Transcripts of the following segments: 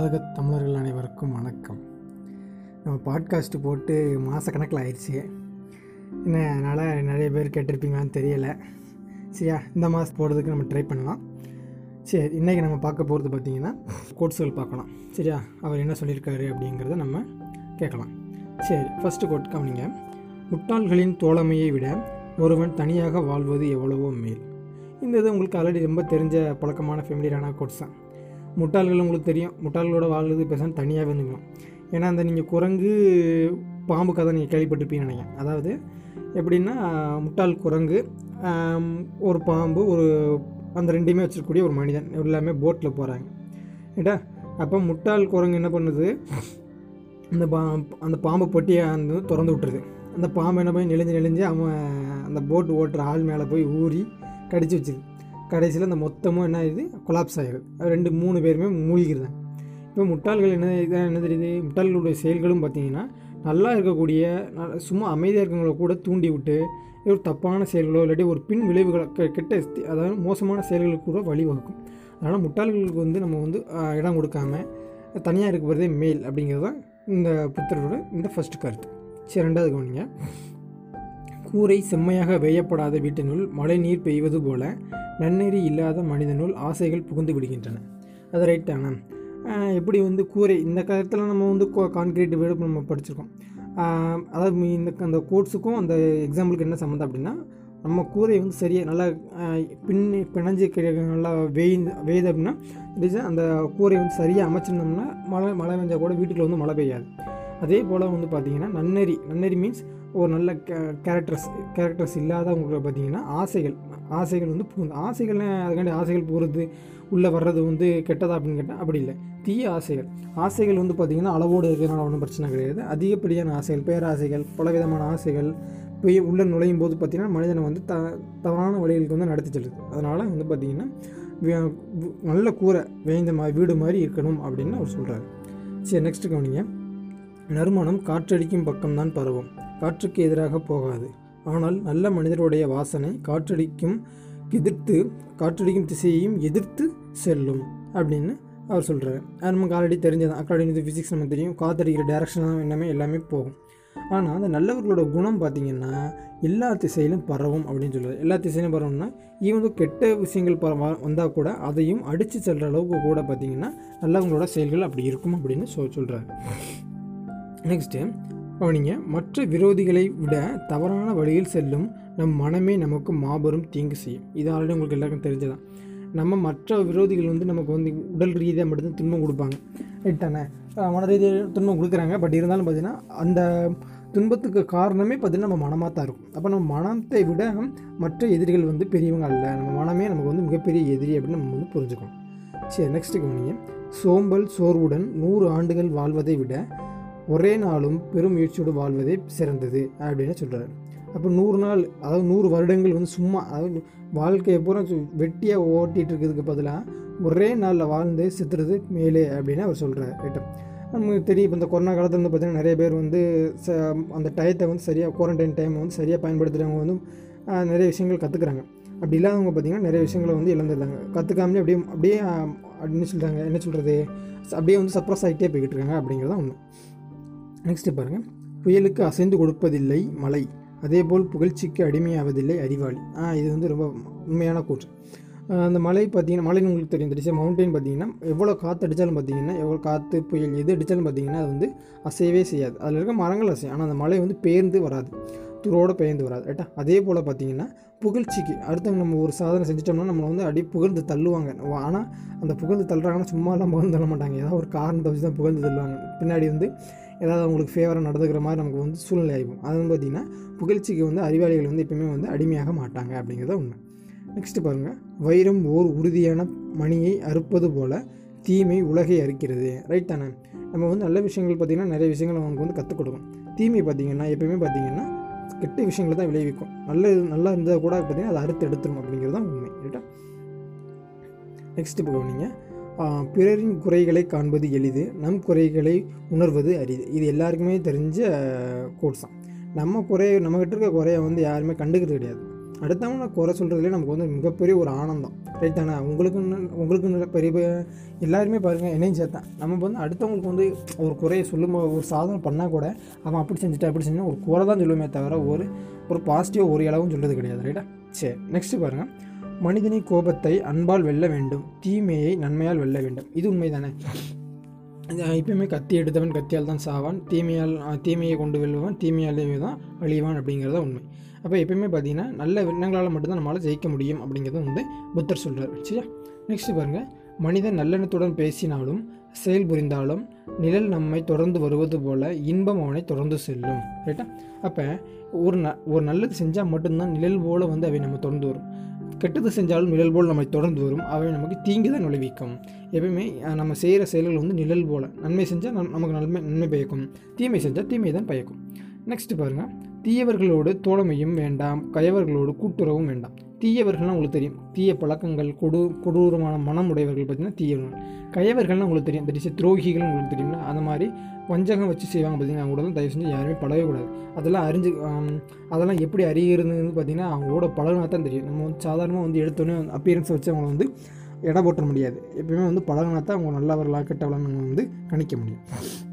உலகத் தமிழர்கள் அனைவருக்கும் வணக்கம். நம்ம பாட்காஸ்ட்டு போட்டு மாதக்கணக்கில் ஆயிடுச்சு. என்ன அதனால் நிறைய பேர் கேட்டிருப்பீங்களான்னு தெரியலை. சரியா இந்த மாதம் போடுறதுக்கு நம்ம ட்ரை பண்ணலாம். சரி இன்றைக்கி நம்ம பார்க்க போகிறது பார்த்திங்கன்னா கோட்ஸுகள் பார்க்கலாம். சரியா அவர் என்ன சொல்லியிருக்காரு அப்படிங்கிறத நம்ம கேட்கலாம். சரி ஃபஸ்ட்டு கோட் கவனிங்க. முட்டாள்களின் தோழமையை விட ஒருவன் தனியாக வாழ்வது எவ்வளவோ மேல். இந்த இது உங்களுக்கு ஆல்ரெடி ரொம்ப தெரிஞ்ச பழக்கமான ஃபெமிலியரான கோட்ஸ் தான். முட்டாள்கள் உங்களுக்கு தெரியும். முட்டாள்களோட வாழ்கிறது பேசாமல் தனியாகவே இருந்துக்கலாம் ஏன்னா அந்த நீங்கள் குரங்கு பாம்பு கதை நீங்கள் கேள்விப்பட்டிருப்பீங்கன்னு நினைக்கிறேன். அதாவது எப்படின்னா முட்டாள் குரங்கு ஒரு பாம்பு ஒரு அந்த ரெண்டையுமே வச்சிருக்கக்கூடிய ஒரு மனிதன். எல்லாமே போட்டில் போகிறாங்க ஏட்டா அப்போ முட்டாள் குரங்கு என்ன பண்ணுது? அந்த பா அந்த பாம்பு பொட்டியை வந்து திறந்து விட்டுருது. அந்த பாம்பு என்ன பண்ணி நெளிஞ்சு நெளிஞ்சு அவன் அந்த போட் ஓட்டுற ஆள் மேலே போய் ஊறி கடிச்சு வச்சிருது. கடைசியில் அந்த மொத்தமும் என்ன ஆயிடுது? கொலாப்ஸ் ஆகிடுது ரெண்டு மூணு பேருமே மூழ்கிடுதாங்க இப்போ முட்டாள்கள் என்ன இதான் என்ன தெரியுது? முட்டாள்களுடைய செயல்களும் பார்த்தீங்கன்னா நல்லா இருக்கக்கூடிய சும்மா அமைதியாக இருக்கவங்கள கூட தூண்டி விட்டு ஒரு தப்பான செயல்களோ இல்லாட்டி ஒரு பின் விளைவுகளை கெட்ட அதாவது மோசமான செயல்களுக்கு கூட வழிவகுக்கும். அதனால் முட்டாள்களுக்கு வந்து நம்ம வந்து இடம் கொடுக்காம தனியாக இருக்க போகிறதே மேல் அப்படிங்கிறது தான் இந்த புத்தரோட இந்த ஃபர்ஸ்ட் கருத்து. சரி ரெண்டாவது கவனிங்க. கூரை செம்மையாக வேயப்படாத வீட்டினுள் மழை நீர் பெய்வது போல நன்னெறி இல்லாத மனிதனுள் ஆசைகள் புகுந்து விடுகின்றன. அது ரைட்டான எப்படி வந்து கூரை இந்த காலத்தில் நம்ம வந்து கான்கிரீட் வீடு நம்ம படிச்சிருக்கோம். அதாவது மீ- இந்த அந்த கோட்ஸுக்கும் அந்த எக்ஸாம்பிளுக்கு என்ன சம்மந்தம் அப்படின்னா நம்ம கூரை வந்து சரியாக நல்லா பின் பின்னி பிணைஞ்சு நல்லா வெய்ந்து வெய்து அப்படின்னா அந்த கூரை வந்து சரியாக அமைச்சிருந்தோம்னா மழை மழை பெஞ்சால் கூட வீட்டுக்குள்ள வந்து மழை பெய்யாது. அதே போல் வந்து பார்த்திங்கன்னா நன்னெறி நன்னெறி மீன்ஸ் ஒரு நல்ல கேரக்டர்ஸ் கேரக்டர்ஸ் இல்லாதவங்களுக்கு பார்த்தீங்கன்னா ஆசைகள் ஆசைகள் வந்து புகுந்து ஆசைகள் அதுக்காண்டி ஆசைகள் போகிறது உள்ளே வர்றது வந்து கெட்டதா அப்படின்னு கேட்டால் அப்படி இல்லை. தீய ஆசைகள். ஆசைகள் வந்து பார்த்திங்கன்னா அளவோடு இருக்கிறனால ஒன்றும் பிரச்சனை கிடையாது. அதிகப்படியான ஆசைகள் பேராசைகள் பலவிதமான ஆசைகள் போய் உள்ளே நுழையும் போது பார்த்திங்கன்னா மனிதனை வந்து த தவறான வழிகளுக்கு வந்து நடத்தி செல்லுது. அதனால் வந்து பார்த்திங்கன்னா நல்ல கூரை வேந்த மாதிரி வீடு மாதிரி இருக்கணும் அப்படின்னு அவர் சொல்கிறார் சரி நெக்ஸ்ட்டு கவனிங்க. நறுமணம் காற்றடிக்கும் பக்கம்தான் பருவம். காற்றுக்கு எதிராக போகாது. ஆனால் நல்ல மனிதருடைய வாசனை காற்றடிக்கும் எதிர்த்து காற்றடிக்கும் திசையையும் எதிர்த்து செல்லும் அப்படின்னு அவர் சொல்கிறாரு அது நமக்கு ஆல்ரெடி தெரிஞ்சது. அக்காடி ஃபிசிக்ஸ் நமக்கு தெரியும். காற்றடிக்கிற டேரக்ஷன் எல்லாமே எல்லாமே போகும். ஆனால் அந்த நல்லவர்களோட குணம் பார்த்திங்கன்னா எல்லா திசையிலும் பரவும் அப்படின்னு சொல்லுவார் எல்லா திசையிலும் பரவும்னா ஈவன் கெட்ட விஷயங்கள் பர வந்தால் கூட அதையும் அடித்து செல்கிற அளவுக்கு கூட பார்த்திங்கன்னா நல்லவங்களோட செயல்கள் அப்படி இருக்கும் அப்படின்னு சொல் சொல்கிறாரு நெக்ஸ்ட்டு கவனிங்க மற்ற விரோதிகளை விட தவறான வழியில் செல்லும் நம் மனமே நமக்கு மாபெரும் தீங்கு செய்யும். இது ஆல்ரெடி உங்களுக்கு எல்லாருக்கும் தெரிஞ்சதான். நம்ம மற்ற விரோதிகள் வந்து நமக்கு வந்து உடல் ரீதியாக மட்டும்தான் துன்பம் கொடுப்பாங்க. ரைட்டானே மன ரீதியாக துன்பம் கொடுக்குறாங்க. பட் இருந்தாலும் பார்த்தீங்கன்னா அந்த துன்பத்துக்கு காரணமே பார்த்தீங்கன்னா நம்ம மனமாக தான் இருக்கும். அப்போ நம்ம மனத்தை விட மற்ற எதிரிகள் வந்து பெரியவங்க அல்ல. நம்ம மனமே நமக்கு வந்து மிகப்பெரிய எதிரி அப்படின்னு நம்ம வந்து புரிஞ்சுக்கணும். சரி நெக்ஸ்ட்டு கவனிங்க. சோம்பல் சோர்வுடன் நூறு ஆண்டுகள் வாழ்வதை விட ஒரே நாளும் பெரும் முயற்சியோடு வாழ்வதே சிறந்தது அப்படின்னு சொல்கிறாரு அப்போ நூறு நாள் அதாவது நூறு வருடங்கள் வந்து சும்மா அதாவது வாழ்க்கையை பூரா சு- வெட்டியாக ஓட்டிகிட்டு இருக்கிறதுக்கு பதிலாக ஒரே நாளில் வாழ்ந்து செத்துறது மேலே அப்படின்னு அவர் சொல்கிறார் ரைட்டம் நமக்கு தெரியும் இப்போ இந்த கொரோனா காலத்தில் வந்து பார்த்திங்கன்னா நிறைய பேர் வந்து ச அந்த டயத்தை வந்து சரியாக குவாரண்டைன் டைமை வந்து சரியாக பயன்படுத்துகிறவங்க வந்து நிறைய விஷயங்கள் கற்றுக்குறாங்க அப்படி இல்லாதவங்க பார்த்திங்கன்னா நிறைய விஷயங்களை வந்து இழந்துடுறாங்க. கற்றுக்காமலே அப்படியே அப்படியே அப்படின்னு சொல்கிறாங்க என்ன சொல்கிறது அப்படியே வந்து சப்ரஸ் ஆகிட்டே போய்கிட்டு இருக்காங்க அப்படிங்கிறது தான் ஒன்று நெக்ஸ்ட்டு பாருங்கள் புயலுக்கு அசைந்து கொடுப்பதில்லை மலை அதேபோல் புகழ்ச்சிக்கு அடிமையாவதில்லை அறிவாளி. ஆ இது வந்து ரொம்ப உண்மையான கூற்று. அந்த மலை பார்த்தீங்கன்னா மலைன்னு உங்களுக்கு தெரியும். தெரியும் மவுண்டைன் பார்த்தீங்கன்னா எவ்வளோ காற்று அடித்தாலும் பார்த்தீங்கன்னா எவ்வளோ காற்று புயல் எது அடித்தாலும் பார்த்தீங்கன்னா அது வந்து அசையவே செய்யாது. அதில் இருக்க மரங்கள் அசையும். ஆனால் அந்த மலை வந்து பெயர்ந்து வராது. துரோடு பெயர்ந்து வராது ரைட்டா அதே போல் பார்த்தீங்கன்னா புகழ்ச்சிக்கு அடுத்தவங்க நம்ம ஒரு சாதனை செஞ்சிட்டோம்னா நம்மளை வந்து அடி புகழ்ந்து தள்ளுவாங்க. ஆனால் அந்த புகழ்ந்து தள்ளுறாங்கன்னா சும்மாலாம் புகழ்ந்து தள்ள மாட்டாங்க. ஏதாவது ஒரு காரணத்தை வச்சு தான் புகழ்ந்து தள்ளுவாங்க. பின்னாடி வந்து ஏதாவது அவங்களுக்கு ஃபேவராக நடந்துக்கிற மாதிரி நமக்கு வந்து சூழ்நிலை ஆகிடும் அது வந்து பார்த்திங்கன்னா புகழ்ச்சிக்கு வந்து அறிவாளிகள் வந்து எப்பயுமே வந்து அடிமையாக மாட்டாங்க அப்படிங்கிறத உண்மை. நெக்ஸ்ட்டு பாருங்கள் வைரம் ஓர் உறுதியான மணியை அறுப்பது போல் தீமை உலகை அறுக்கிறது. ரைட் தானே? நம்ம வந்து நல்ல விஷயங்கள் பார்த்திங்கன்னா நிறைய விஷயங்கள் அவங்களுக்கு வந்து கற்றுக் கொடுக்கும் தீமை பார்த்திங்கன்னா எப்பயுமே பார்த்திங்கன்னா கெட்ட விஷயங்களை தான் விளைவிக்கும். நல்ல நல்லா இருந்தால் கூட பார்த்திங்கன்னா அதை அறுத்து எடுத்துரும் அப்படிங்கிறது தான் உண்மை. ரைட்டா நெக்ஸ்ட் இப்போ கவனிங்க. பிறரின் குறைகளை காண்பது எளிது நம் குறைகளை உணர்வது அரிது. இது எல்லாருக்குமே தெரிஞ்ச கோட்ஸ் தான். நம்ம குறைய நம்மகிட்ட இருக்க குறையை வந்து யாருமே கண்டுக்கிறது கிடையாது. அடுத்தவங்க குறை சொல்கிறதுலே நமக்கு வந்து மிகப்பெரிய ஒரு ஆனந்தம். ரைட் தானே? உங்களுக்கு உங்களுக்கு பெரிய எல்லாருமே பாருங்கள் என்னையும் சேர்த்தேன். நம்ம வந்து அடுத்தவங்களுக்கு வந்து ஒரு குறையை சொல்லும்போது ஒரு சாதனை பண்ணால் கூட அவன் அப்படி செஞ்சுட்டா அப்படி செஞ்சா ஒரு குறை தான் சொல்லுமே தவிர ஒரு ஒரு பாசிட்டிவ் ஒரு அளவும் சொல்கிறது கிடையாது. ரைட்டா சரி நெக்ஸ்ட்டு பாருங்கள் மனிதனை கோபத்தை அன்பால் வெல்ல வேண்டும். தீமையை நன்மையால் வெல்ல வேண்டும். இது உண்மை தானே எப்பயுமே கத்தி எடுத்தவன் கத்தியால் தான் சாவான். தீமையால் தீமையை கொண்டு வெல்லுவான் தீமையாலே தான் அழிவான் அப்படிங்கிறத உண்மை. அப்போ எப்பயுமே பார்த்தீங்கன்னா நல்ல எண்ணங்களால் மட்டும்தான் நம்மளால் ஜெயிக்க முடியும் அப்படிங்கிறத வந்து புத்தர் சொல்கிறார் சரியா? நெக்ஸ்ட் பாருங்கள் மனிதன் நல்லெண்ணத்துடன் பேசினாலும் செயல் புரிந்தாலும் நிழல் நம்மை தொடர்ந்து வருவது போல இன்பம் அவனை தொடர்ந்து செல்லும் ரைட்டா அப்போ ஒரு ந ஒரு நல்லது செஞ்சால் மட்டும்தான் நிழல் போல் வந்து அவை நம்ம தொடர்ந்து வரும். கெட்டது செஞ்சாலும் நிழல் போல் நம்மை தொடர்ந்து வரும். அவை நமக்கு தீங்கு தான் விளைவிக்கும். எப்பயுமே நம்ம செய்கிற செயல்கள் வந்து நிழல் போல். நன்மை செஞ்சால் நமக்கு நன்மை நன்மை பயக்கும். தீமை செஞ்சால் தீமை தான் பயக்கும். நெக்ஸ்ட் பாருங்கள் தீயவர்களோடு தோழமையும் வேண்டாம் கயவர்களோடு கூட்டுறவும் வேண்டாம். தீயவர்கள்னால் உங்களுக்கு தெரியும். தீய பழக்கங்கள் கொடு கொடூரமான மனம் உடையவர்கள் பார்த்திங்கன்னா தீயவர்கள். கயவர்கள்னால் உங்களுக்கு தெரியும். தட் துரோகிகள் உங்களுக்கு தெரியும்னா அந்த மாதிரி வஞ்சகம் வச்சு செய்வாங்க பார்த்தீங்கன்னா அவங்க கூட தயவு செஞ்சு யாருமே பழகவே கூடாது. அதெல்லாம் அறிஞ்சு அதெல்லாம் எப்படி அறிகிறதுன்னு பார்த்தீங்கன்னா அவங்களோட பழகினா தான் தெரியும். நம்ம வந்து சாதாரணமாக வந்து எடுத்தோன்னே அப்பியரன்ஸை வச்சு அவங்கள வந்து எடை போட்ட முடியாது. எப்பயுமே வந்து பழகினா தான் அவங்க நல்லவர்களாக கெட்டவர்களாக நம்ம வந்து கணிக்க முடியும்.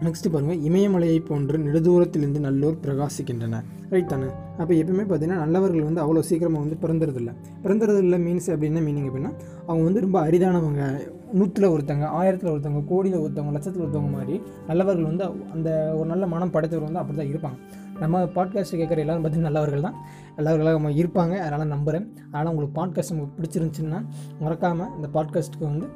நெக்ஸ்ட்டு பாருங்கள் இமயமலையை போன்று நெடுதூரத்திலிருந்து நல்லோர் பிரகாசிக்கின்றன. ரைட் தானே? அப்போ எப்பவுமே பார்த்தீங்கன்னா நல்லவர்கள் வந்து அவ்வளோ சீக்கிரமாக வந்து பிறந்துறதில்ல. பிறந்துறதில்ல மீன்ஸ் அப்படின்னா மீனிங் அப்படின்னா அவங்க வந்து ரொம்ப அரிதானவங்க. நூற்றில் ஒருத்தவங்க ஆயிரத்தில் ஒருத்தவங்க கோடியில் ஒருத்தவங்க லட்சத்தில் ஒருத்தவங்க மாதிரி நல்லவர்கள் வந்து அந்த ஒரு நல்ல மனம் படைத்தவர் வந்து அப்படி தான் இருப்பாங்க. நம்ம பாட்காஸ்ட் கேட்குற எல்லோரும் பார்த்தீங்கன்னா நல்லவர்கள் தான். நல்லவர்களாக நம்ம இருப்பாங்க. அதனால் நம்புகிறேன் அதனால் உங்களுக்கு பாட்காஸ்ட் உங்களுக்கு பிடிச்சிருந்துச்சின்னா மறக்காமல் இந்த பாட்காஸ்ட்டுக்கு வந்து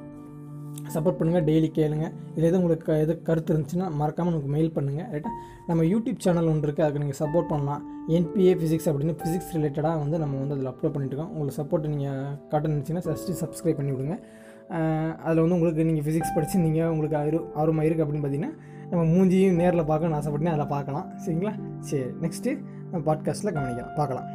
சப்போர்ட் பண்ணுங்கள் டெய்லி கேளுங்க. இது எதுவும் உங்களுக்கு எது கருத்து இருந்துச்சுன்னா மறக்காமல் நமக்கு மெயில் பண்ணுங்கள் ரைட்டா நம்ம யூடியூப் சேனல் ஒன்று இருக்குது அதுக்கு நீங்கள் சப்போர்ட் பண்ணலாம். என்பிஏ ஃபிசிக்ஸ் அப்படின்னு ஃபிசிக்ஸ் ரிலேட்டடாக வந்து நம்ம வந்து அதில் அப்லோட் பண்ணிட்டுருக்கோம் உங்களுக்கு சப்போர்ட் நீங்கள் காட்ட நினச்சிங்கன்னா ஃபஸ்ட்டு சப்ஸ்கிரைப் பண்ணி விடுங்க. அதில் வந்து உங்களுக்கு நீங்கள் ஃபிசிக்ஸ் படித்து நீங்கள் உங்களுக்கு அரு ஆர்வமாக இருக்குது அப்படின்னு பார்த்தீங்கன்னா நம்ம மூஞ்சியும் நேரில் பார்க்கணும்னு ஆசைப்பட்டீங்கன்னா அதில் பார்க்கலாம். சரிங்களா? சரி நெக்ஸ்ட்டு நம்ம பாட்காஸ்ட்டில் கவனிக்கலாம். பார்க்கலாம்.